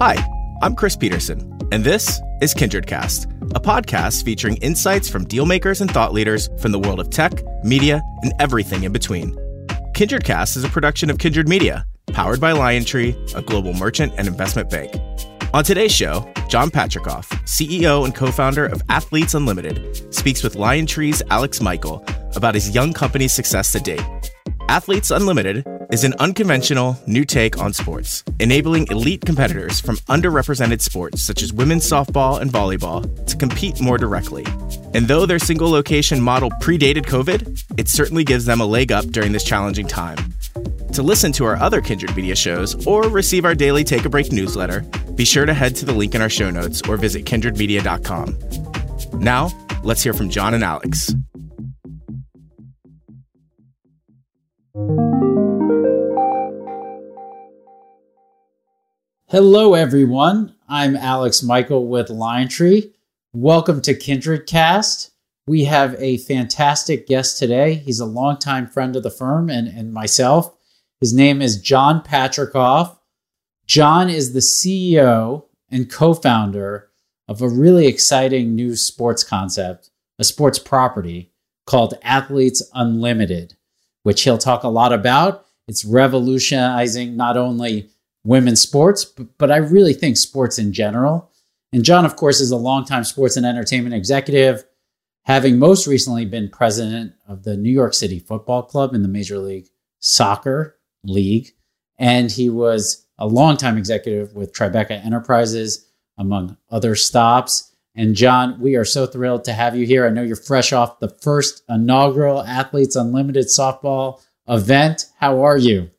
Hi, I'm Chris Peterson, and this is KindredCast, a podcast featuring insights from dealmakers and thought leaders from the world of tech, media, and everything in between. KindredCast is a production of Kindred Media, powered by LionTree, a global merchant and investment bank. On today's show, John Patricof, CEO and co founder of Athletes Unlimited, speaks with LionTree's Alex Michael about his young company's success to date. Athletes Unlimited is an unconventional new take on sports, enabling elite competitors from underrepresented sports such as women's softball and volleyball to compete more directly. And though their single location model predated COVID, it certainly gives them a leg up during this challenging time. To listen to our other Kindred Media shows or receive our daily Take a Break newsletter, be sure to head to the link in our show notes or visit kindredmedia.com. Now, let's hear from John and Alex. Hello, everyone. I'm Alex Michael with LionTree. Welcome to Kindred Cast. We have a fantastic guest today. He's a longtime friend of the firm and, and myself. His name is John Patricof. John is the CEO and co founder of a really exciting new sports concept, a sports property called Athletes Unlimited, which he'll talk a lot about. It's revolutionizing not only women's sports, but, but I really think sports in general. And John, of course, is a longtime sports and entertainment executive, having most recently been president of the New York City Football Club in the Major League Soccer League. And he was a longtime executive with Tribeca Enterprises, among other stops. And John, we are so thrilled to have you here. I know you're fresh off the first inaugural Athletes Unlimited softball event. How are you?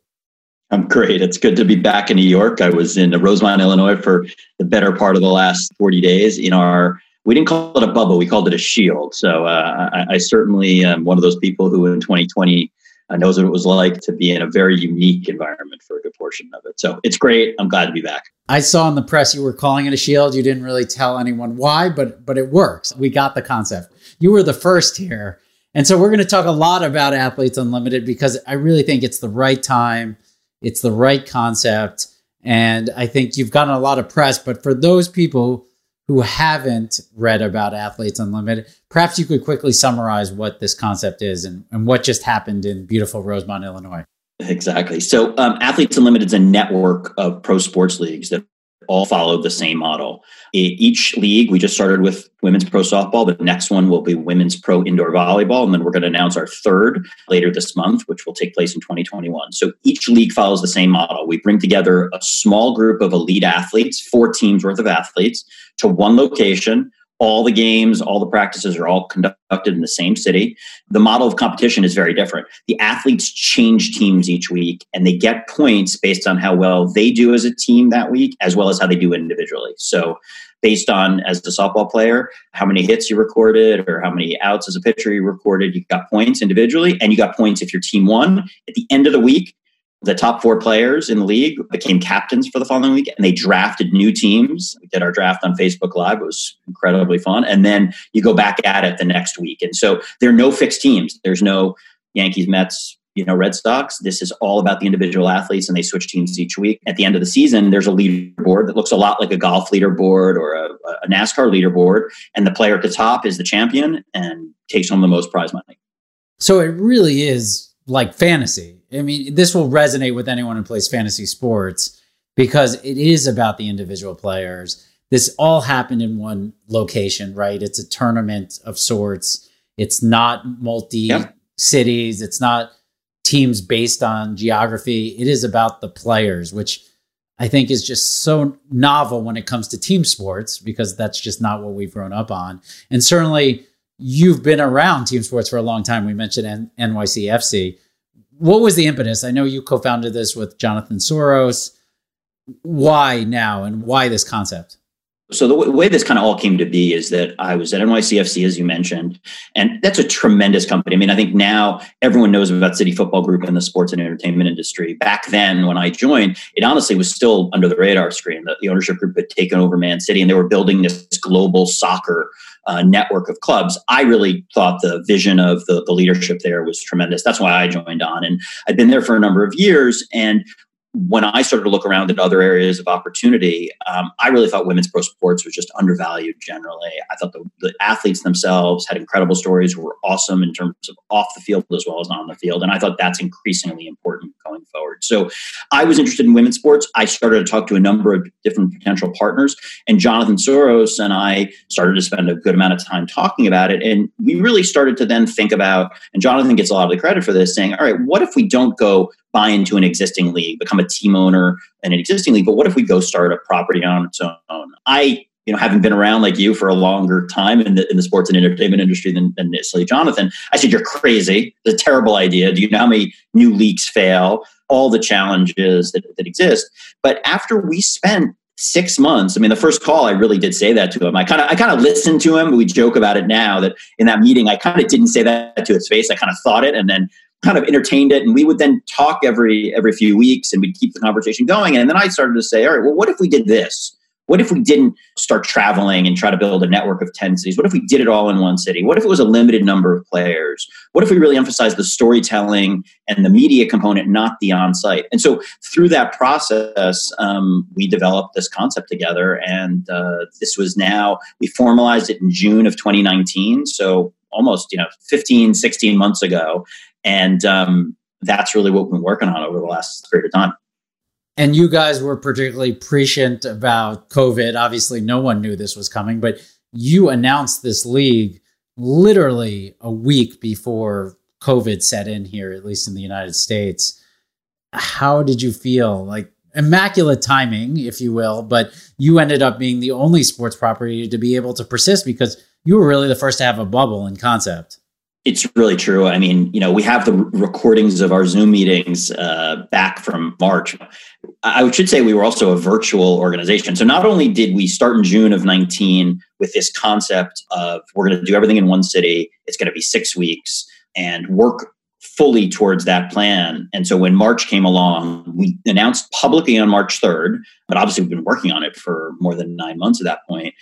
I'm great. It's good to be back in New York. I was in Rosemont, Illinois for the better part of the last 40 days in our we didn't call it a bubble, we called it a shield. So uh, I, I, certainly am one of those people who in 2020 uh, knows what it was like to be in a very unique environment for a good portion of it. So it's great. I'm glad to be back. I saw in the press you were calling it a shield. You didn't really tell anyone why, but but it works. We got the concept. You were the first here. And so we're going to talk a lot about Athletes Unlimited because I really think it's the right time it's the right concept. And I think you've gotten a lot of press. But for those people who haven't read about Athletes Unlimited, perhaps you could quickly summarize what this concept is and, and what just happened in beautiful Rosemont, Illinois. Exactly. So, um, Athletes Unlimited is a network of pro sports leagues that all follow the same model. Each league, we just started with women's pro softball. The next one will be women's pro indoor volleyball. And then we're going to announce our third later this month, which will take place in 2021. So each league follows the same model. We bring together a small group of elite athletes, four teams worth of athletes, to one location all the games, all the practices are all conducted in the same city. The model of competition is very different. The athletes change teams each week and they get points based on how well they do as a team that week, as well as how they do individually. So, based on as a softball player, how many hits you recorded or how many outs as a pitcher you recorded, you got points individually, and you got points if your team won. At the end of the week, the top four players in the league became captains for the following week and they drafted new teams. We did our draft on Facebook Live. It was incredibly fun. And then you go back at it the next week. And so there are no fixed teams. There's no Yankees, Mets, you know, Red Sox. This is all about the individual athletes and they switch teams each week. At the end of the season, there's a leaderboard that looks a lot like a golf leaderboard or a, a NASCAR leaderboard. And the player at the top is the champion and takes home the most prize money. So it really is like fantasy. I mean, this will resonate with anyone who plays fantasy sports because it is about the individual players. This all happened in one location, right? It's a tournament of sorts. It's not multi yep. cities. It's not teams based on geography. It is about the players, which I think is just so novel when it comes to team sports because that's just not what we've grown up on. And certainly you've been around team sports for a long time. We mentioned N- NYCFC. What was the impetus? I know you co-founded this with Jonathan Soros. Why now, and why this concept? So the w- way this kind of all came to be is that I was at NYCFC, as you mentioned, and that's a tremendous company. I mean, I think now everyone knows about City Football Group in the sports and entertainment industry. Back then, when I joined, it honestly was still under the radar screen. The, the ownership group had taken over Man City, and they were building this global soccer uh, network of clubs. I really thought the vision of the, the leadership there was tremendous. That's why I joined on. And I'd been there for a number of years. And when I started to look around at other areas of opportunity, um, I really thought women's pro sports was just undervalued generally. I thought the, the, athletes themselves had incredible stories, were awesome in terms of off the field as well as on the field. And I thought that's increasingly important going forward. So I was interested in women's sports. I started to talk to a number of different potential partners. And Jonathan Soros and I started to spend a good amount of time talking about it. And we really started to then think about, and Jonathan gets a lot of the credit for this, saying, all right, what if we don't go buy into an existing league, become a team owner in an existing league. But what if we go start a property on its own? I, you know, having been around like you for a longer time in the, in the sports and entertainment industry than, than necessarily Jonathan, I said, you're crazy. It's a terrible idea. Do you know how many new leagues fail? All the challenges that, that exist. But after we spent six months. I mean, the first call, I really did say that to him. I kind of, I kind of listened to him. We joke about it now that in that meeting, I kind of didn't say that to his face. I kind of thought it, and then kind of entertained it and we would then talk every every few weeks and we'd keep the conversation going. And then i started to say all right well what if we did this? What if we didn't start traveling and try to build a network of 10 cities? What if we did it all in one city? What if it was a limited number of players? What if we really emphasized the storytelling and the media component not the on-site? And so through that process um, we developed this concept together and uh, this was now we formalized it in june of 2019 so almost you know 15 16 months ago and um, that's really what we've been working on over the last period of time. And you guys were particularly prescient about COVID. Obviously, no one knew this was coming, but you announced this league literally a week before COVID set in here, at least in the United States. How did you feel? Like immaculate timing, if you will, but you ended up being the only sports property to be able to persist because you were really the first to have a bubble in concept. It's really true. I mean, you know, we have the recordings of our Zoom meetings uh, back from March. I should say we were also a virtual organization. So not only did we start in June of 19 with this concept of we're going to do everything in one city, it's going to be six weeks, and work fully towards that plan. And so when March came along, we announced publicly on March 3rd, but obviously we've been working on it for more than nine months at that point.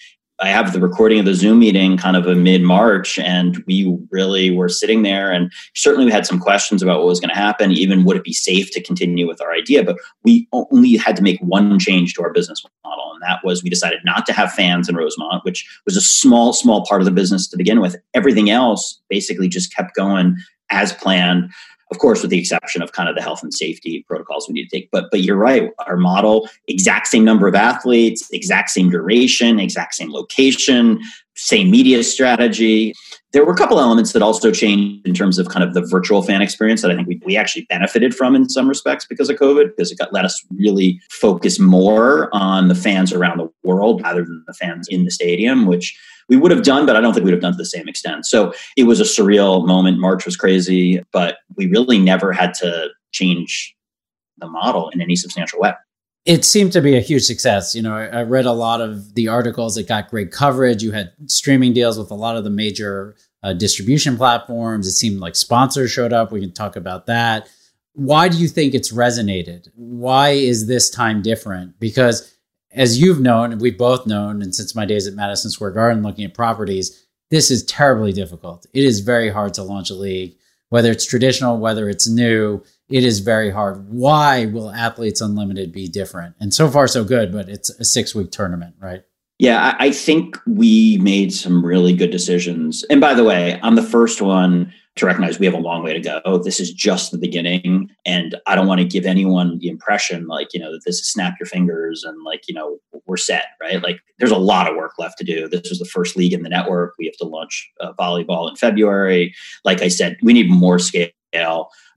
I have the recording of the Zoom meeting kind of a mid March, and we really were sitting there. And certainly, we had some questions about what was going to happen. Even would it be safe to continue with our idea? But we only had to make one change to our business model, and that was we decided not to have fans in Rosemont, which was a small, small part of the business to begin with. Everything else basically just kept going as planned of course, with the exception of kind of the health and safety protocols we need to take. But but you're right. Our model, exact same number of athletes, exact same duration, exact same location, same media strategy. There were a couple elements that also changed in terms of kind of the virtual fan experience that I think we, we actually benefited from in some respects because of COVID, because it got let us really focus more on the fans around the world rather than the fans in the stadium, which we would have done, but I don't think we'd have done to the same extent. So it was a surreal moment. March was crazy, but we really never had to change the model in any substantial way. It seemed to be a huge success. You know, I, I read a lot of the articles. It got great coverage. You had streaming deals with a lot of the major uh, distribution platforms. It seemed like sponsors showed up. We can talk about that. Why do you think it's resonated? Why is this time different? Because as you've known, and we've both known, and since my days at Madison Square Garden looking at properties, this is terribly difficult. It is very hard to launch a league, whether it's traditional, whether it's new. It is very hard. Why will Athletes Unlimited be different? And so far, so good, but it's a six week tournament, right? Yeah, I think we made some really good decisions. And by the way, I'm the first one to recognize we have a long way to go. This is just the beginning. And I don't want to give anyone the impression like, you know, that this is snap your fingers and like, you know, we're set, right? Like there's a lot of work left to do. This was the first league in the network. We have to launch uh, volleyball in February. Like I said, we need more scale.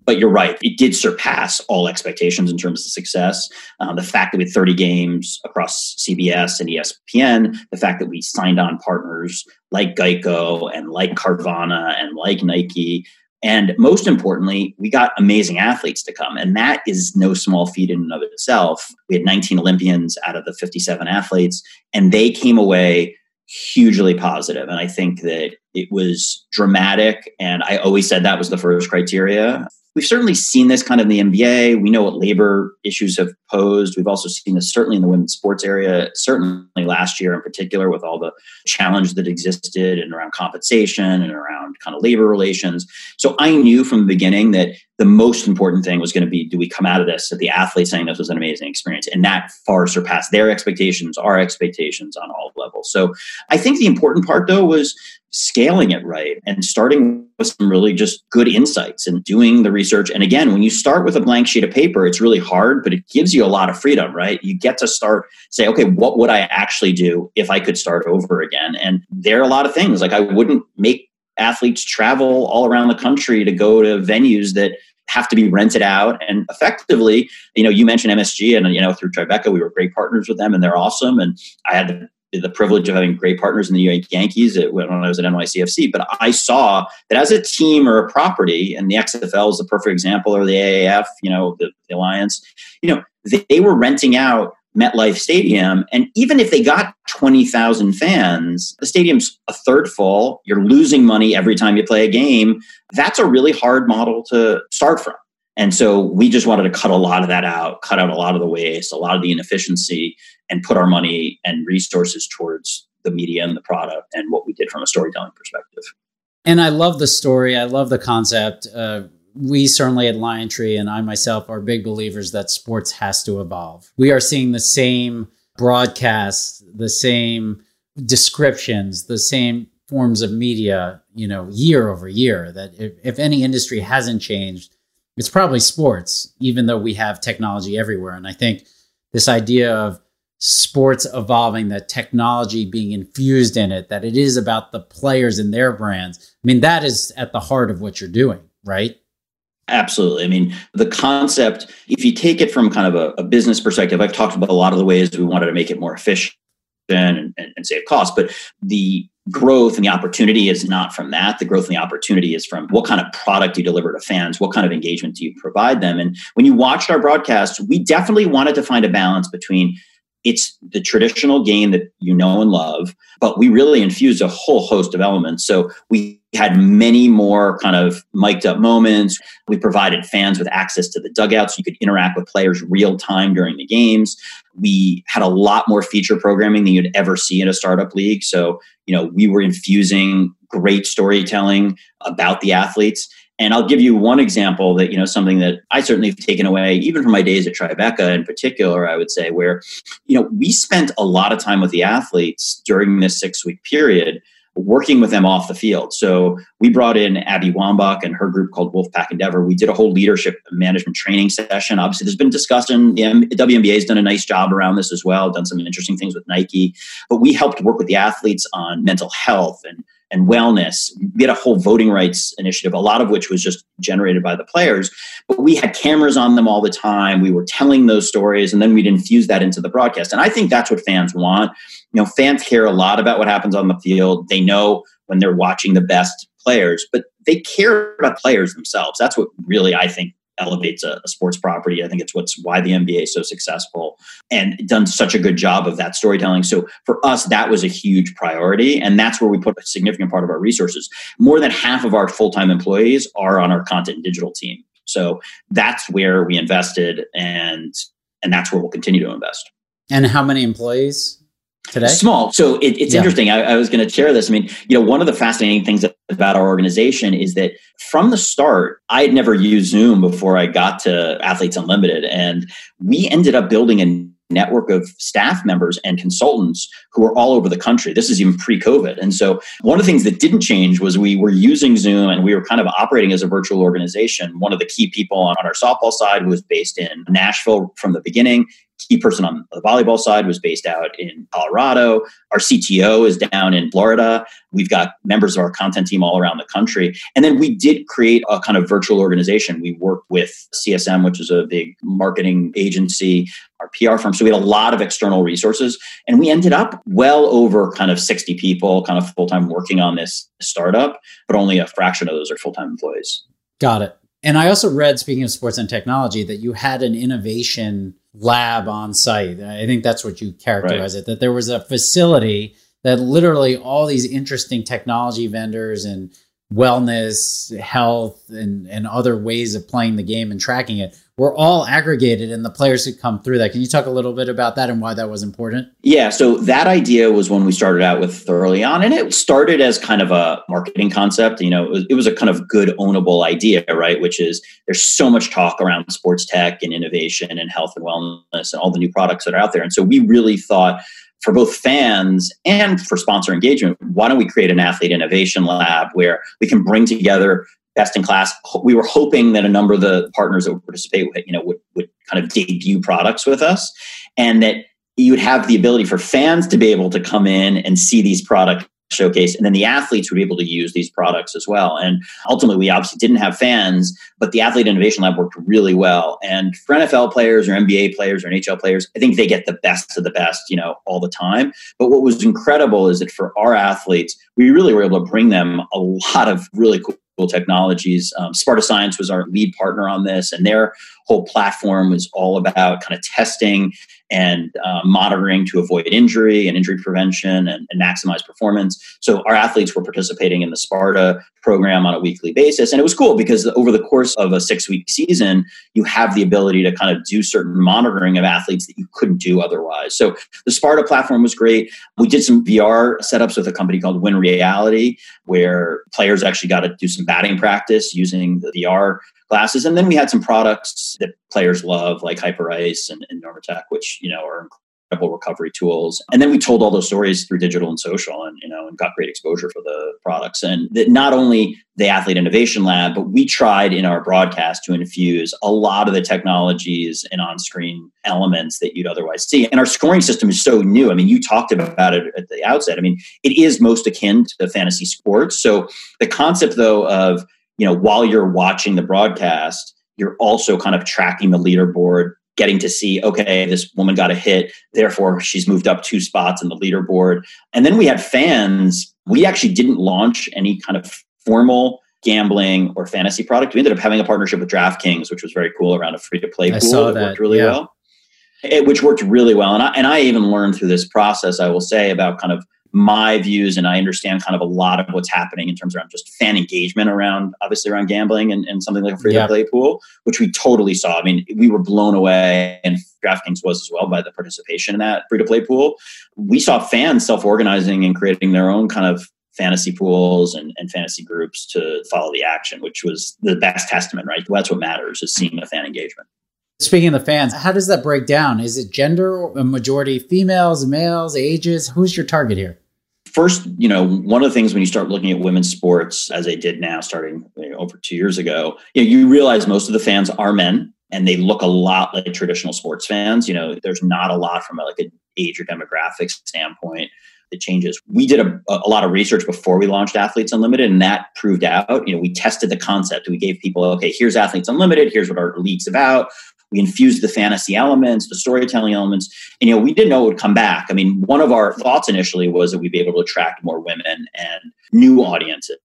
But you're right, it did surpass all expectations in terms of success. Um, the fact that we had 30 games across CBS and ESPN, the fact that we signed on partners like Geico and like Carvana and like Nike. And most importantly, we got amazing athletes to come. And that is no small feat in and of itself. We had 19 Olympians out of the 57 athletes, and they came away hugely positive. And I think that it was dramatic. And I always said that was the first criteria We've certainly seen this kind of in the NBA. We know what labor issues have posed. We've also seen this certainly in the women's sports area, certainly last year in particular, with all the challenge that existed and around compensation and around kind of labor relations. So I knew from the beginning that the most important thing was going to be do we come out of this at the athletes saying this was an amazing experience? And that far surpassed their expectations, our expectations on all levels. So I think the important part though was scaling it right and starting with some really just good insights and doing the research. And again, when you start with a blank sheet of paper, it's really hard, but it gives you a lot of freedom, right? You get to start say, okay, what would I actually do if I could start over again? And there are a lot of things like I wouldn't make athletes travel all around the country to go to venues that have to be rented out and effectively you know you mentioned msg and you know through tribeca we were great partners with them and they're awesome and i had the the privilege of having great partners in the Yankees when I was at NYCFC. But I saw that as a team or a property, and the XFL is a perfect example, or the AAF, you know, the, the Alliance, you know, they, they were renting out MetLife Stadium. And even if they got 20,000 fans, the stadium's a third full. You're losing money every time you play a game. That's a really hard model to start from. And so we just wanted to cut a lot of that out, cut out a lot of the waste, a lot of the inefficiency, and put our money and resources towards the media and the product and what we did from a storytelling perspective. And I love the story. I love the concept. Uh, we certainly at LionTree and I myself are big believers that sports has to evolve. We are seeing the same broadcasts, the same descriptions, the same forms of media, you know, year over year. That if, if any industry hasn't changed, it's probably sports, even though we have technology everywhere. And I think this idea of sports evolving, that technology being infused in it, that it is about the players and their brands. I mean, that is at the heart of what you're doing, right? Absolutely. I mean, the concept, if you take it from kind of a, a, business perspective, I've talked about a lot of the ways we wanted to make it more efficient and, and, and save costs, but the growth and the opportunity is not from that. The growth and the opportunity is from what kind of product you deliver to fans, what kind of engagement do you provide them. And when you watched our broadcast, we definitely wanted to find a balance between it's the traditional game that you know and love, but we really infused a whole host of elements. So we had many more kind of mic'd up moments. We provided fans with access to the dugouts. So you could interact with players real time during the games. We had a lot more feature programming than you'd ever see in a startup league. So, you know, we were infusing great storytelling about the athletes. And I'll give you one example that, you know, something that I certainly have taken away, even from my days at Tribeca in particular, I would say, where, you know, we spent a lot of time with the athletes during this six week period working with them off the field. So we brought in Abby Wambach and her group called Wolfpack Endeavor. We did a whole leadership management training session. Obviously, there's been discussion. The WNBA has done a nice job around this as well, done some interesting things with Nike. But we helped work with the athletes on mental health and and wellness. We had a whole voting rights initiative, a lot of which was just generated by the players. But we had cameras on them all the time. We were telling those stories, and then we'd infuse that into the broadcast. And I think that's what fans want. You know, fans care a lot about what happens on the field. They know when they're watching the best players, but they care about players themselves. That's what really I think elevates a, a, sports property. I think it's what's why the NBA is so successful and done such a good job of that storytelling. So for us, that was a huge priority. And that's where we put a significant part of our resources. More than half of our full-time employees are on our content and digital team. So that's where we invested and and that's where we'll continue to invest. And how many employees today? Small. So it, it's yeah. interesting. I, I was going to share this. I mean, you know, one of the fascinating things about our organization is that from the start, I had never used Zoom before I got to Athletes Unlimited, and we ended up building a network of staff members and consultants who are all over the country. This is even pre COVID. And so, one of the things that didn't change was we were using Zoom and we were kind of operating as a virtual organization. One of the key people on, on our softball side was based in Nashville from the beginning key person on the volleyball side was based out in Colorado. Our CTO is down in Florida. We've got members of our content team all around the country. And then we did create a kind of virtual organization. We worked with CSM, which is a big marketing agency, our PR firm. So we had a lot of external resources. And we ended up well over kind of 60 people, kind of full time working on this startup, but only a fraction of those are full time employees. Got it. And I also read, speaking of sports and technology, that you had an innovation lab on site. I think that's what you characterize right. it, that there was a facility that literally all these interesting technology vendors and wellness, health, and, and other ways of playing the game and tracking it were all aggregated and the players could come through that. Can you talk a little bit about that and why that was important? Yeah, so that idea was when we started out with early on, and it started as kind of a marketing concept. You know, it was, it was a kind of good ownable idea, right? Which is there's so much talk around sports tech and innovation and health and wellness and all the new products that are out there. And so we really thought for both fans and for sponsor engagement, why don't we create an athlete innovation lab where we can bring together best in class. We were hoping that a number of the partners that would participate, you know, would, would kind of debut products with us, and that you would have the ability for fans to be able to come in and see these products showcase and then the athletes would be able to use these products as well. And ultimately we obviously didn't have fans but the athlete innovation lab worked really well. And for nfl players or nba players or nhl players i think they get the best of the best you know all the time. But what was incredible is that for our athletes we really were able to bring them a lot of really cool technologies. Um, Sparta Science was our lead partner on this, and their whole platform was all about kind of testing and uh, monitoring to avoid injury and injury prevention and, and, maximize performance. So our athletes were participating in the Sparta program on a weekly basis. And it was cool because over the course of a six week season, you have the ability to kind of do certain monitoring of athletes that you couldn't do otherwise. So the Sparta platform was great. We did some VR setups with a company called Win Reality, where players actually got to do some batting practice using the VR glasses. And then we had some products that players love, like Hyperice and, and Normatec, which you know are incredible recovery tools. And then we told all those stories through digital and social, and you know, and got great exposure for the products. And that not only the Athlete Innovation Lab, but we tried in our broadcast to infuse a lot of the technologies and on-screen elements that you'd otherwise see. And our scoring system is so new. I mean, you talked about it at the outset. I mean, it is most akin to fantasy sports. So the concept, though, of you know, while you're watching the broadcast, you're also kind of tracking the leaderboard, getting to see, okay, this woman got a hit, therefore she's moved up two spots in the leaderboard. And then we had fans. We actually didn't launch any kind of formal gambling or fantasy product. We ended up having a partnership with DraftKings, which was very cool around a free to play pool. Saw that, that worked really yeah. well. It, which worked really well. And I, and I even learned through this process, I will say, about kind of my views and I understand kind of a lot of what's happening in terms around just fan engagement around obviously around gambling and, and something like a free to play pool, which we totally saw. I mean, we were blown away and DraftKings was as well by the participation in that free to play pool. We saw fans self organizing and creating their own kind of fantasy pools and, and fantasy groups to follow the action, which was the best testament, right? That's what matters is seeing the fan engagement. Speaking of the fans, how does that break down? Is it gender, a majority females, males, ages? Who's your target here? First, you know, one of the things when you start looking at women's sports, as I did now, starting you know, over two years ago, you, know, you realize most of the fans are men and they look a lot like traditional sports fans. You know, there's not a lot from a, like an age or demographic standpoint that changes. We did a, a lot of research before we launched Athletes Unlimited, and that proved out. You know, we tested the concept. We gave people, okay, here's Athletes Unlimited. Here's what our league's about we infused the fantasy elements, the storytelling elements, and you know we didn't know it would come back. I mean, one of our thoughts initially was that we'd be able to attract more women and new audiences.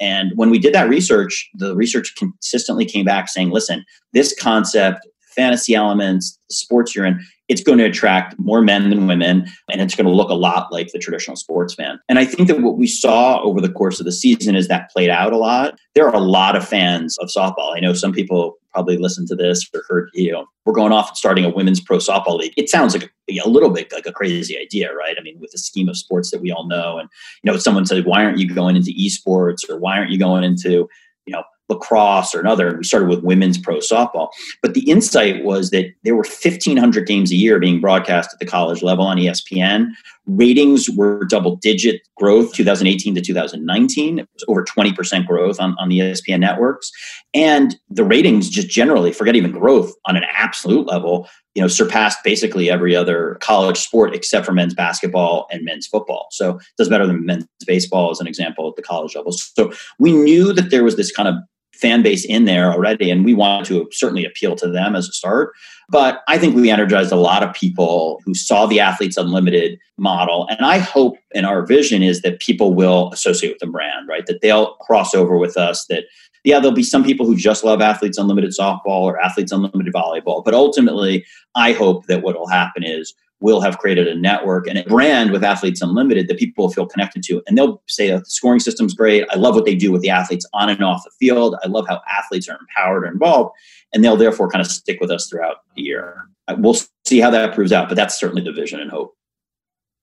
And when we did that research, the research consistently came back saying, "Listen, this concept, fantasy elements, the sports you're in, it's going to attract more men than women and it's going to look a lot like the traditional sports fan. And I think that what we saw over the course of the season is that played out a lot. There are a lot of fans of softball. I know some people probably listened to this or heard, you know, we're going off and starting a women's pro softball league. It sounds like a, a, little bit like a crazy idea, right? I mean, with the scheme of sports that we all know. And, you know, someone said, why aren't you going into esports or why aren't you going into, you know, lacrosse or another. We started with women's pro softball. But the insight was that there were 1,500 games a year being broadcast at the college level on ESPN. Ratings were double digit growth 2018 to 2019. It was over 20% growth on, on the ESPN networks. And the ratings just generally, forget even growth on an absolute level, you know, surpassed basically every other college sport except for men's basketball and men's football. So it does better than men's baseball as an example at the college level. So we knew that there was this kind of fan base in there already, and we want to certainly appeal to them as a start. But I think we energized a lot of people who saw the Athletes Unlimited model. And I hope and our vision is that people will associate with the brand, right? That they'll cross over with us, that yeah, there'll be some people who just love Athletes Unlimited softball or Athletes Unlimited volleyball. But ultimately, I hope that what will happen is we'll have created a network and a brand with Athletes Unlimited that people will feel connected to. And they'll say, oh, the scoring system's great. I love what they do with the athletes on and off the field. I love how athletes are empowered and involved. And they'll therefore kind of stick with us throughout the year. We'll see how that proves out, but that's certainly the vision and hope.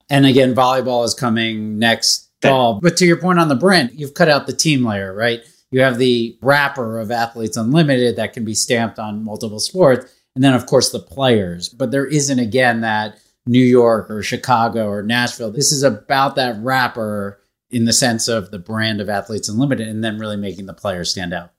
And again, volleyball is coming next fall. But to your point on the brand, you've cut out the team layer, right? You have the wrapper of Athletes Unlimited that can be stamped on multiple sports. And then, of course, the players. But there isn't, again, that New York or Chicago or Nashville. This is about that wrapper in the sense of the brand of Athletes Unlimited and then really making the players stand out.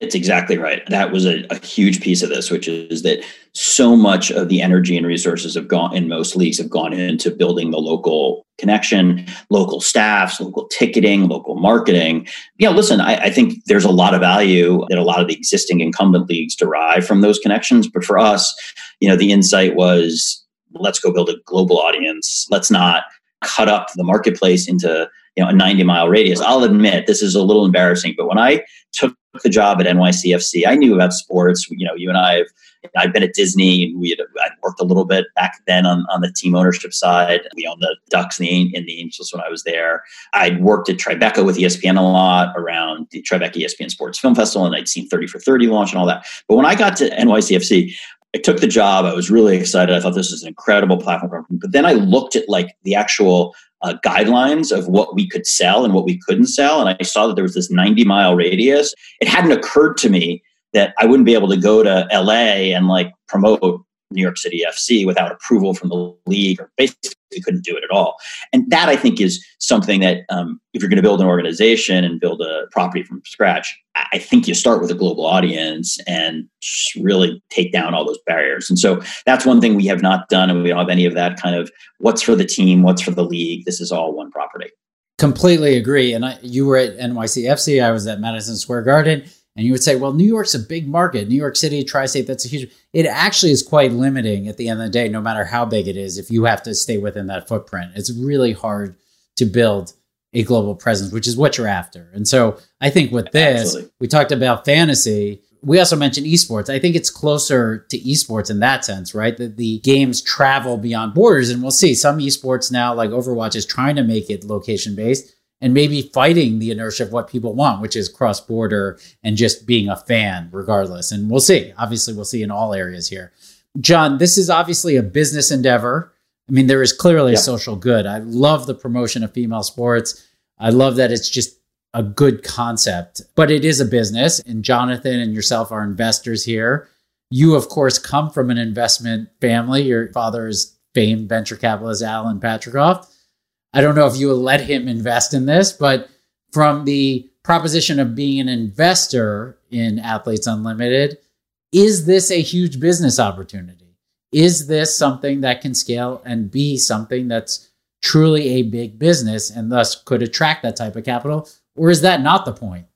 It's exactly right. That was a, a, huge piece of this, which is that so much of the energy and resources have gone in most leagues have gone into building the local connection, local staffs, local ticketing, local marketing. Yeah, listen, I, I think there's a lot of value that a lot of the existing incumbent leagues derive from those connections. But for us, you know, the insight was let's go build a global audience. Let's not cut up the marketplace into you know a 90 mile radius. I'll admit this is a little embarrassing, but when I took the job at NYCFC, I knew about sports. You know, you and I have I've been at Disney and we had I worked a little bit back then on, on the team ownership side. We owned the Ducks and the, and the Angels when I was there. I'd worked at Tribeca with ESPN a lot around the Tribeca ESPN Sports Film Festival and I'd seen 30 for 30 launch and all that. But when I got to NYCFC, I took the job. I was really excited. I thought this was an incredible platform. But then I looked at like the actual uh, guidelines of what we could sell and what we couldn't sell. And I saw that there was this 90 mile radius. It hadn't occurred to me that I wouldn't be able to go to LA and like promote New York City FC without approval from the league, or basically couldn't do it at all. And that I think is something that um, if you're going to build an organization and build a property from scratch, I think you start with a global audience and really take down all those barriers. And so that's one thing we have not done, and we don't have any of that kind of what's for the team, what's for the league. This is all one property. Completely agree. And I, you were at NYCFC. I was at Madison Square Garden and you would say, well, New York's a big market. New York City, tri state, that's a huge. It actually is quite limiting at the end of the day, no matter how big it is, if you have to stay within that footprint. It's really hard to build a global presence, which is what you're after. And so I think with this, Absolutely. we talked about fantasy. We also mentioned esports. I think it's closer to esports in that sense, right? That the games travel beyond borders. And we'll see some esports now, like Overwatch, is trying to make it location based and maybe fighting the inertia of what people want, which is cross border and just being a fan regardless. And we'll see. Obviously, we'll see in all areas here. John, this is obviously a business endeavor. I mean, there is clearly yeah. a social good. I love the promotion of female sports. I love that it's just a good concept, but it is a business. And Jonathan and yourself are investors here. You, of course, come from an investment family. Your father is famed venture capitalist Alan Patricof. I don't know if you will let him invest in this, but from the proposition of being an investor in Athletes Unlimited, is this a huge business opportunity? Is this something that can scale and be something that's truly a big business and thus could attract that type of capital? Or is that not the point?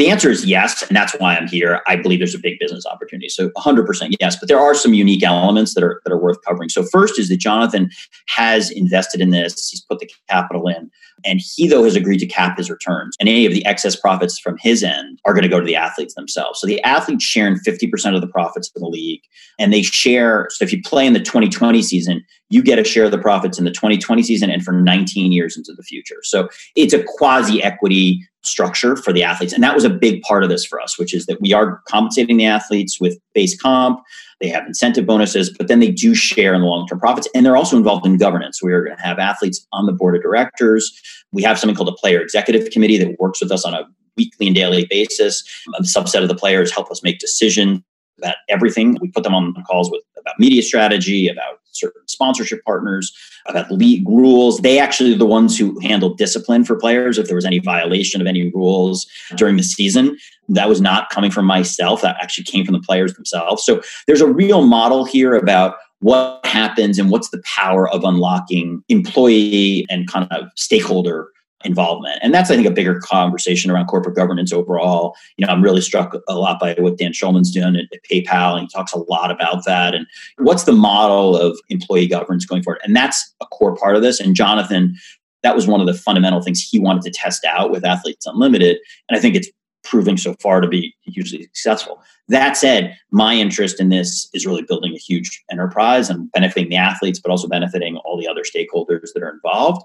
The answer is yes, and that's why I'm here. I believe there's a big business opportunity. So 100% yes, but there are some unique elements that are that are worth covering. So first is that Jonathan has invested in this. He's put the capital in, and he though has agreed to cap his returns. And any of the excess profits from his end are going to go to the athletes themselves. So the athletes share in 50% of the profits of the league, and they share. So if you play in the 2020 season, you get a share of the profits in the 2020 season and for 19 years into the future. So it's a quasi equity structure for the athletes. And that was a big part of this for us, which is that we are compensating the athletes with base comp. They have incentive bonuses, but then they do share in the long term profits. And they're also involved in governance. We are going to have athletes on the board of directors. We have something called a player executive committee that works with us on a weekly and daily basis. A subset of the players help us make decisions about everything. We put them on calls with about media strategy, about certain sponsorship partners, about league rules. They actually are the ones who handle discipline for players if there was any violation of any rules during the season. That was not coming from myself. That actually came from the players themselves. So there's a real model here about what happens and what's the power of unlocking employee and kind of stakeholder involvement. And that's, I think, a bigger conversation around corporate governance overall. You know, I'm really struck a lot by what Dan Schulman's doing at, at, PayPal, and he talks a lot about that. And what's the model of employee governance going forward? And that's a core part of this. And Jonathan, that was one of the fundamental things he wanted to test out with Athletes Unlimited. And I think it's proving so far to be hugely successful. That said, my interest in this is really building a huge enterprise and benefiting the athletes, but also benefiting all the other stakeholders that are involved.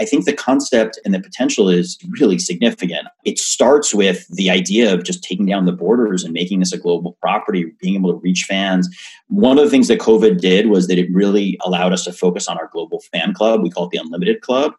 I think the concept and the potential is really significant. It starts with the idea of just taking down the borders and making this a global property, being able to reach fans. One of the things that COVID did was that it really allowed us to focus on our global fan club. We call it the Unlimited Club.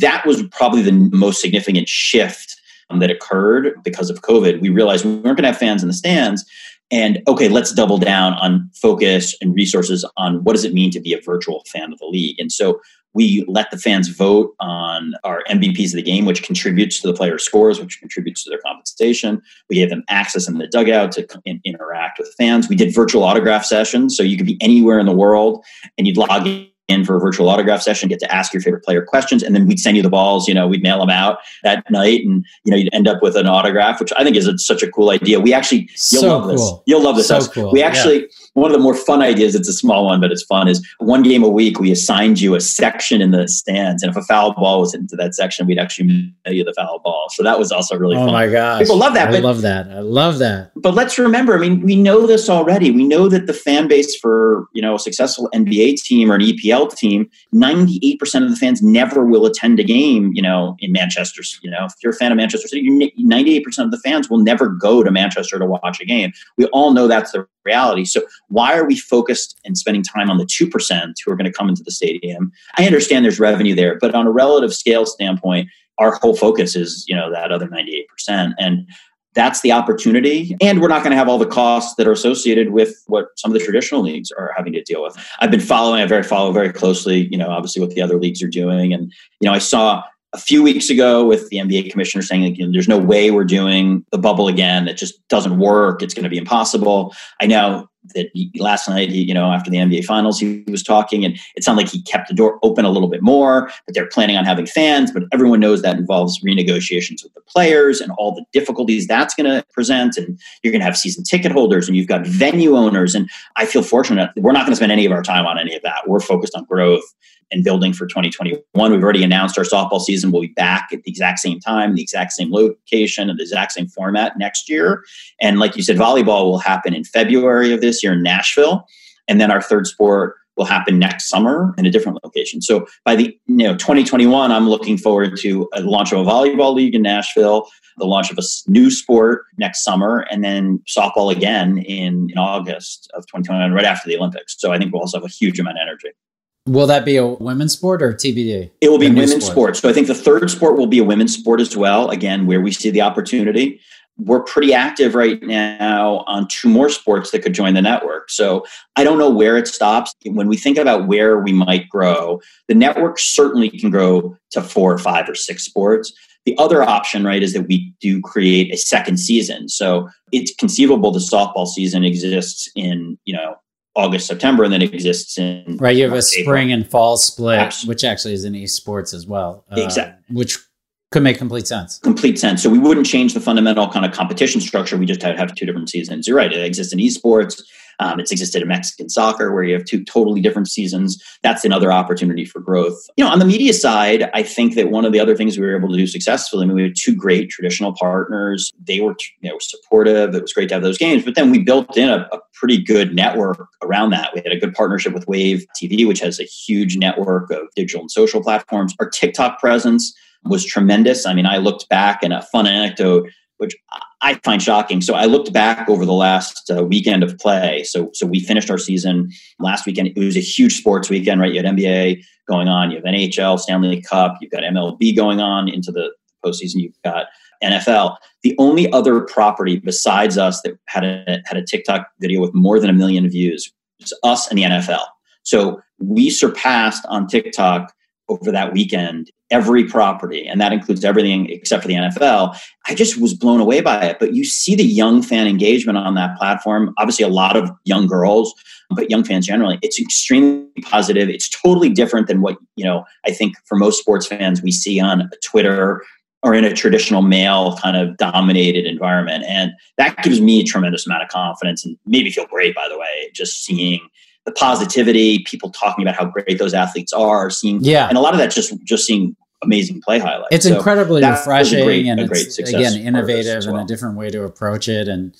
That was probably the most significant shift Um, that occurred because of COVID, we realized we weren't going to have fans in the stands. And okay, let's double down on focus and resources on what does it mean to be a virtual fan of the league. And so we let the fans vote on our MVPs of the game, which contributes to the player scores, which contributes to their compensation. We gave them access in the dugout to in, interact with fans. We did virtual autograph sessions, so you could be anywhere in the world and you'd log in for a virtual autograph session, get to ask your favorite player questions, and then we'd send you the balls. You know, we'd mail them out that night, and you know, you'd end up with an autograph, which I think is a, such a cool idea. We actually, you'll so love cool. this. You'll love this. So cool. We actually. Yeah one of the more fun ideas, it's a small one, but it's fun, is one game a week, we assigned you a section in the stands. And if a foul ball was into that section, we'd actually mail you the foul ball. So that was also really oh fun. my gosh. People love that. I but, love that. I love that. But let's remember, I mean, we know this already. We know that the fan base for, you know, a successful NBA team or an EPL team, 98% of the fans never will attend a game, you know, in Manchester. You know, if you're a fan of Manchester City, 98% of the fans will never go to Manchester to watch a game. We all know that's the reality. So why are we focused and spending time on the 2% who are going to come into the stadium? I understand there's revenue there, but on a relative scale standpoint, our whole focus is, you know, that other 98%. And that's the opportunity. And we're not going to have all the costs that are associated with what some of the traditional leagues are having to deal with. I've been following, I very follow very closely, you know, obviously what the other leagues are doing. And, you know, I saw a few weeks ago with the NBA commissioner saying like, you know, there's no way we're doing the bubble again. It just doesn't work. It's going to be impossible. I know that he, last night, he, you know, after the NBA finals, he, was talking and it sounded like he kept the door open a little bit more, but they're planning on having fans. But everyone knows that involves renegotiations with the players and all the difficulties that's going to present. And you're going to have season ticket holders and you've got venue owners. And I feel fortunate. We're not going to spend any of our time on any of that. We're focused on growth and building for 2021. We've already announced our softball season will be back at the exact same time, the exact same location, and the exact same format next year. And like you said, volleyball will happen in February of this year in Nashville. And then our third sport will happen next summer in a different location. So by the you know 2021, I'm looking forward to a launch of a volleyball league in Nashville, the launch of a new sport next summer, and then softball again in, in August of 2021, right after the Olympics. So I think we'll also have a huge amount of energy. Will that be a women's sport or TBD? It will be women's sport. sport. So I think the third sport will be a women's sport as well. Again, where we see the opportunity. We're pretty active right now on two more sports that could join the network. So I don't know where it stops. When we think about where we might grow, the network certainly can grow to four or five or six sports. The other option, right, is that we do create a second season. So it's conceivable the softball season exists in, you know, August, September, and then exists in right. You have a spring and fall split, Absolutely. which actually is in esports as well. Uh, exactly, which could make complete sense. Complete sense. So we wouldn't change the fundamental kind of competition structure. We just have, have two different seasons. You're right. It exists in esports. Um, it's existed in Mexican soccer where you have two totally different seasons. That's another opportunity for growth. You know, on the media side, I think that one of the other things we were able to do successfully, I mean, we had two great traditional partners. They were, you know, supportive. It was great to have those games, but then we built in a, a pretty good network around that. We had a good partnership with Wave TV, which has a huge network of digital and social platforms. Our TikTok presence was tremendous. I mean, I looked back and a fun anecdote which I find shocking. So I looked back over the last uh, weekend of play. So so we finished our season last weekend. It was a huge sports weekend, right? You had NBA going on, you have NHL, Stanley Cup, you've got MLB going on into the postseason. You've got NFL. The only other property besides us that had a had a TikTok video with more than a million views was us and the NFL. So we surpassed on TikTok over that weekend every property, and that includes everything except for the NFL. I just was blown away by it. But you see the young fan engagement on that platform. Obviously, a lot of young girls, but young fans generally. It's extremely positive. It's totally different than what you know. I think for most sports fans, we see on Twitter or in a traditional male kind of dominated environment, and that gives me a tremendous amount of confidence and made me feel great. By the way, just seeing the positivity, people talking about how great those athletes are, seeing yeah, and a lot of that just just seeing amazing play highlights. It's So incredibly that was a refreshing great- and great it's again part of this innovative as and well. a different way to approach it. And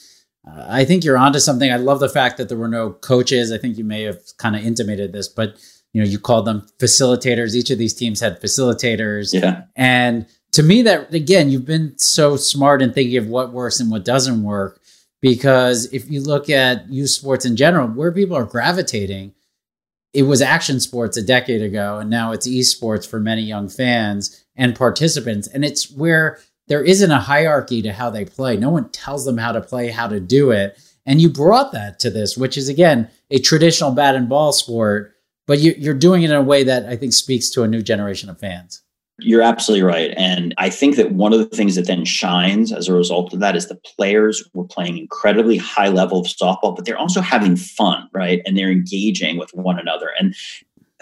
uh, I think you're onto something. I love the fact that there were no coaches. I think you may have kind of intimated this, but you know, you called them facilitators. Each of these teams had facilitators. Yeah. And to me, that again, you've been so smart in thinking of what works and what doesn't work. Because if you look at youth sports in general, where people are gravitating, it was action sports a decade ago, and now it's esports for many young fans and participants. And it's where there isn't a hierarchy to how they play. No one tells them how to play, how to do it. And you brought that to this, which is again a traditional bat and ball sport, but you, you're doing it in a way that I think speaks to a new generation of fans. You're absolutely right. And I think that one of the things that then shines as a result of that is the players were playing incredibly high level of softball, but they're also having fun, right? And they're engaging with one another. And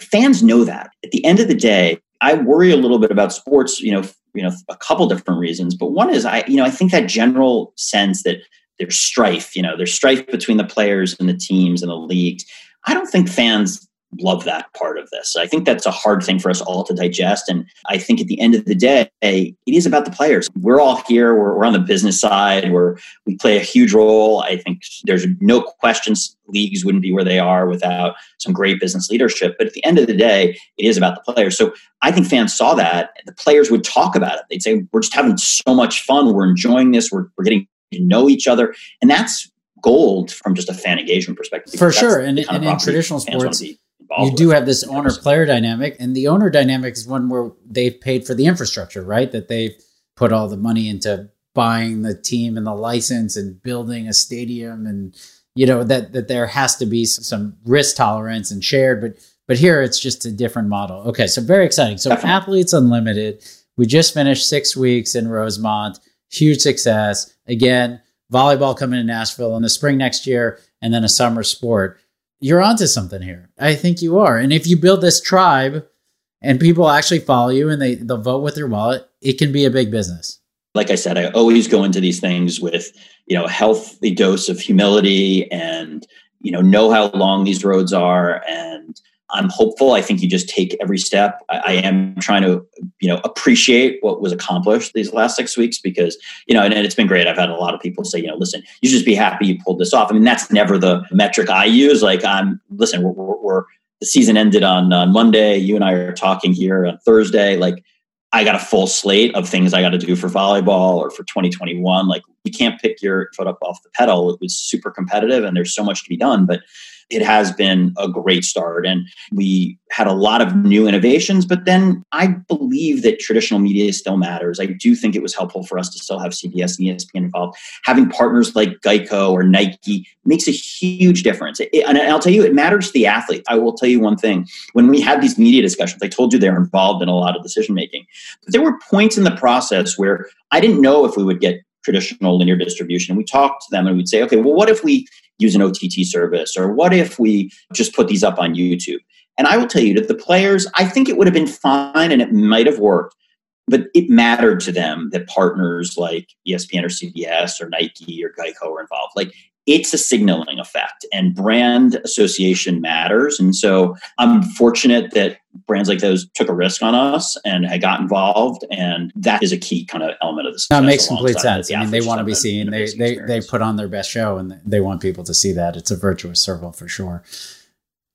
fans know that. At the end of the day, I worry a little bit about sports, you know, you know, a couple different reasons. But one is I, you know, I think that general sense that there's strife, you know, there's strife between the players and the teams and the leagues. I don't think fans love that part of this. I think that's a hard thing for us all to digest. And I think at the end of the day, it is about the players. We're all here. We're, we're on the business side. We're we play a huge role. I think there's no questions leagues wouldn't be where they are without some great business leadership. But at the end of the day, it is about the players. So I think fans saw that. The players would talk about it. They'd say, "We're just having so much fun. We're enjoying this. We're, we're getting to know each other," and that's gold from just a fan engagement perspective. For sure. And- and in traditional sports, involved you do have this owner player dynamic and the owner dynamic is one where they've paid for the infrastructure right? That they've put all the money into buying the team and the license and building a stadium and you know that that there has to be some, some risk tolerance and shared but but here it's just a different model. Okay so very exciting. So Definitely. athletes unlimited we just finished six weeks in rosemont huge success. Again volleyball coming to nashville in the spring next year and then a summer sport you're onto something here. I think you are. And if you build this tribe and people actually follow you and they, they'll vote with their wallet, it can be a big business. like I said, I always go into these things with, you know, a healthy dose of humility and, you know, know how long these roads are. And I'm hopeful. I think you just take every step. I, I am trying to, you know, appreciate what was accomplished these last six weeks because, you know, and, and it's been great. I've had a lot of people say, you know, listen, you just be happy you pulled this off. I mean, that's never the metric I use. Like, I'm, listen, we're, we're, we're the season ended on, on Monday. You and I are talking here on Thursday. Like, I got a full slate of things I got to do for volleyball or for 2021. Like you can't pick your foot up off the pedal. It was super competitive and there's so much to be done, but it has been a great start. And we had a lot of new innovations, but then I believe that traditional media still matters. I do think it was helpful for us to still have CBS and ESPN involved. Having partners like Geico or Nike makes a huge difference. It- and I'll tell you, it matters to the athlete. I will tell you one thing. When we had these media discussions, I told you they were involved in a lot of decision making. But there were points in the process where I didn't know if we would get traditional linear distribution. And we talked to them and we'd say, okay, well, what if we use an OTT service? Or what if we just put these up on YouTube? And I will tell you that the players, I think it would have been fine and it might have worked, but it mattered to them that partners like ESPN or CBS or Nike or Geico were involved. Like it's a signaling effect and brand association matters. And so I'm fortunate that brands like those took a risk on us and had got involved. And that is a key kind of element of this. That makes complete sense. I mean, they want to be seen. They they they put on their best show, and they want people to see that. It's a virtuous circle for sure.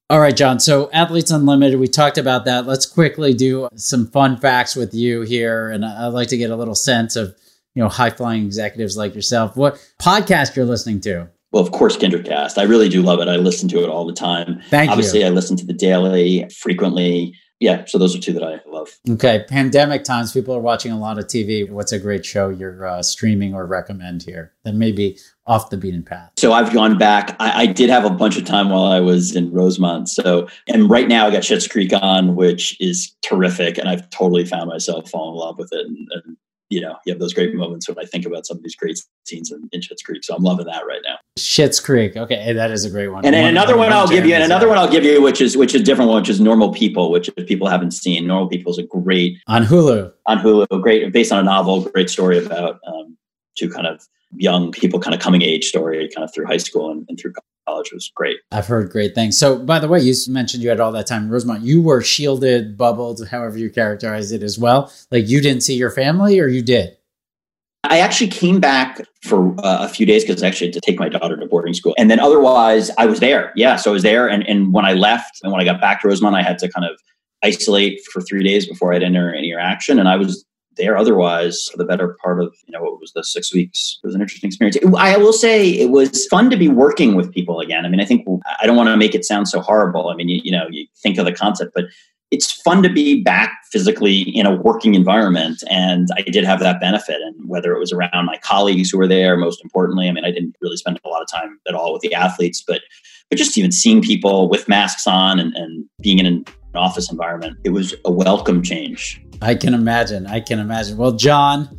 All right, John. So Athletes Unlimited, we talked about that. Let's quickly do some fun facts with you here, and I'd like to get a little sense of you know high flying executives like yourself. What podcast you're listening to? Well, of course, Kindercast. I really do love it. I listen to it all the time. Thank Obviously, you. I listen to the daily frequently. Yeah, so those are two that I love. Okay, pandemic times, people are watching a lot of TV. What's a great show you're uh, streaming or recommend here that may be off the beaten path? So I've gone back. I, I did have a bunch of time while I was in Rosemont. So, and right now I got Schitt's Creek on, which is terrific, and I've totally found myself falling in love with it. And, and you know, you have those great moments when I think about some of these great scenes in, in Schitt's Creek. So I'm loving that right now. Schitt's Creek. Okay, that is a great one. And then another one I'll give you, and another one I'll give you, which is which is different one, which is Normal People, which if people haven't seen, Normal People is a great on Hulu. on Hulu, great based on a novel, great story about um, two kind of young people, kind of coming age story, kind of through high school and, and through. College. was great. I've heard great things. So, by the way, you mentioned you had all that time in Rosemont. You were shielded, bubbled, however you characterize it as well. Like you didn't see your family, or you did? I actually came back for uh, a few days because I actually had to take my daughter to boarding school. And then otherwise, I was there. Yeah. So I was there. And, and when I left and when I got back to Rosemont, I had to kind of isolate for three days before I'd enter any interaction. And I was there. Otherwise for the better part of you know what was the six weeks it was an interesting experience. I will say it was fun to be working with people again. I mean i think i don't want to make it sound so horrible. I mean you, you know you think of the concept but it's fun to be back physically in a working environment. And i did have that benefit. And whether it was around my colleagues who were there most importantly i mean i didn't really spend a lot of time at all with the athletes but but just even seeing people with masks on and, and being in an office environment it was a welcome change I can imagine. I can imagine. Well, John,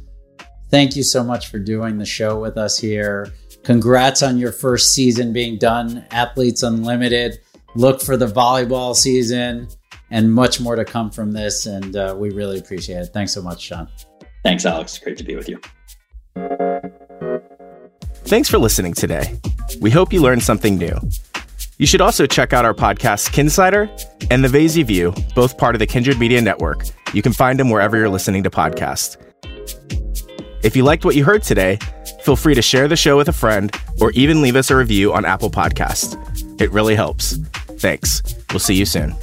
thank you so much for doing the show with us here. Congrats on your first season being done, Athletes Unlimited. Look for the volleyball season and much more to come from this. And uh, we really appreciate it. Thanks so much, John. Thanks, Alex. Great to be with you. Thanks for listening today. We hope you learned something new. You should also check out our podcasts Kinsider and The Vasey View, both part of the Kindred Media Network. You can find them wherever you're listening to podcasts. If you liked what you heard today, feel free to share the show with a friend or even leave us a review on Apple Podcasts. It really helps. Thanks. We'll see you soon.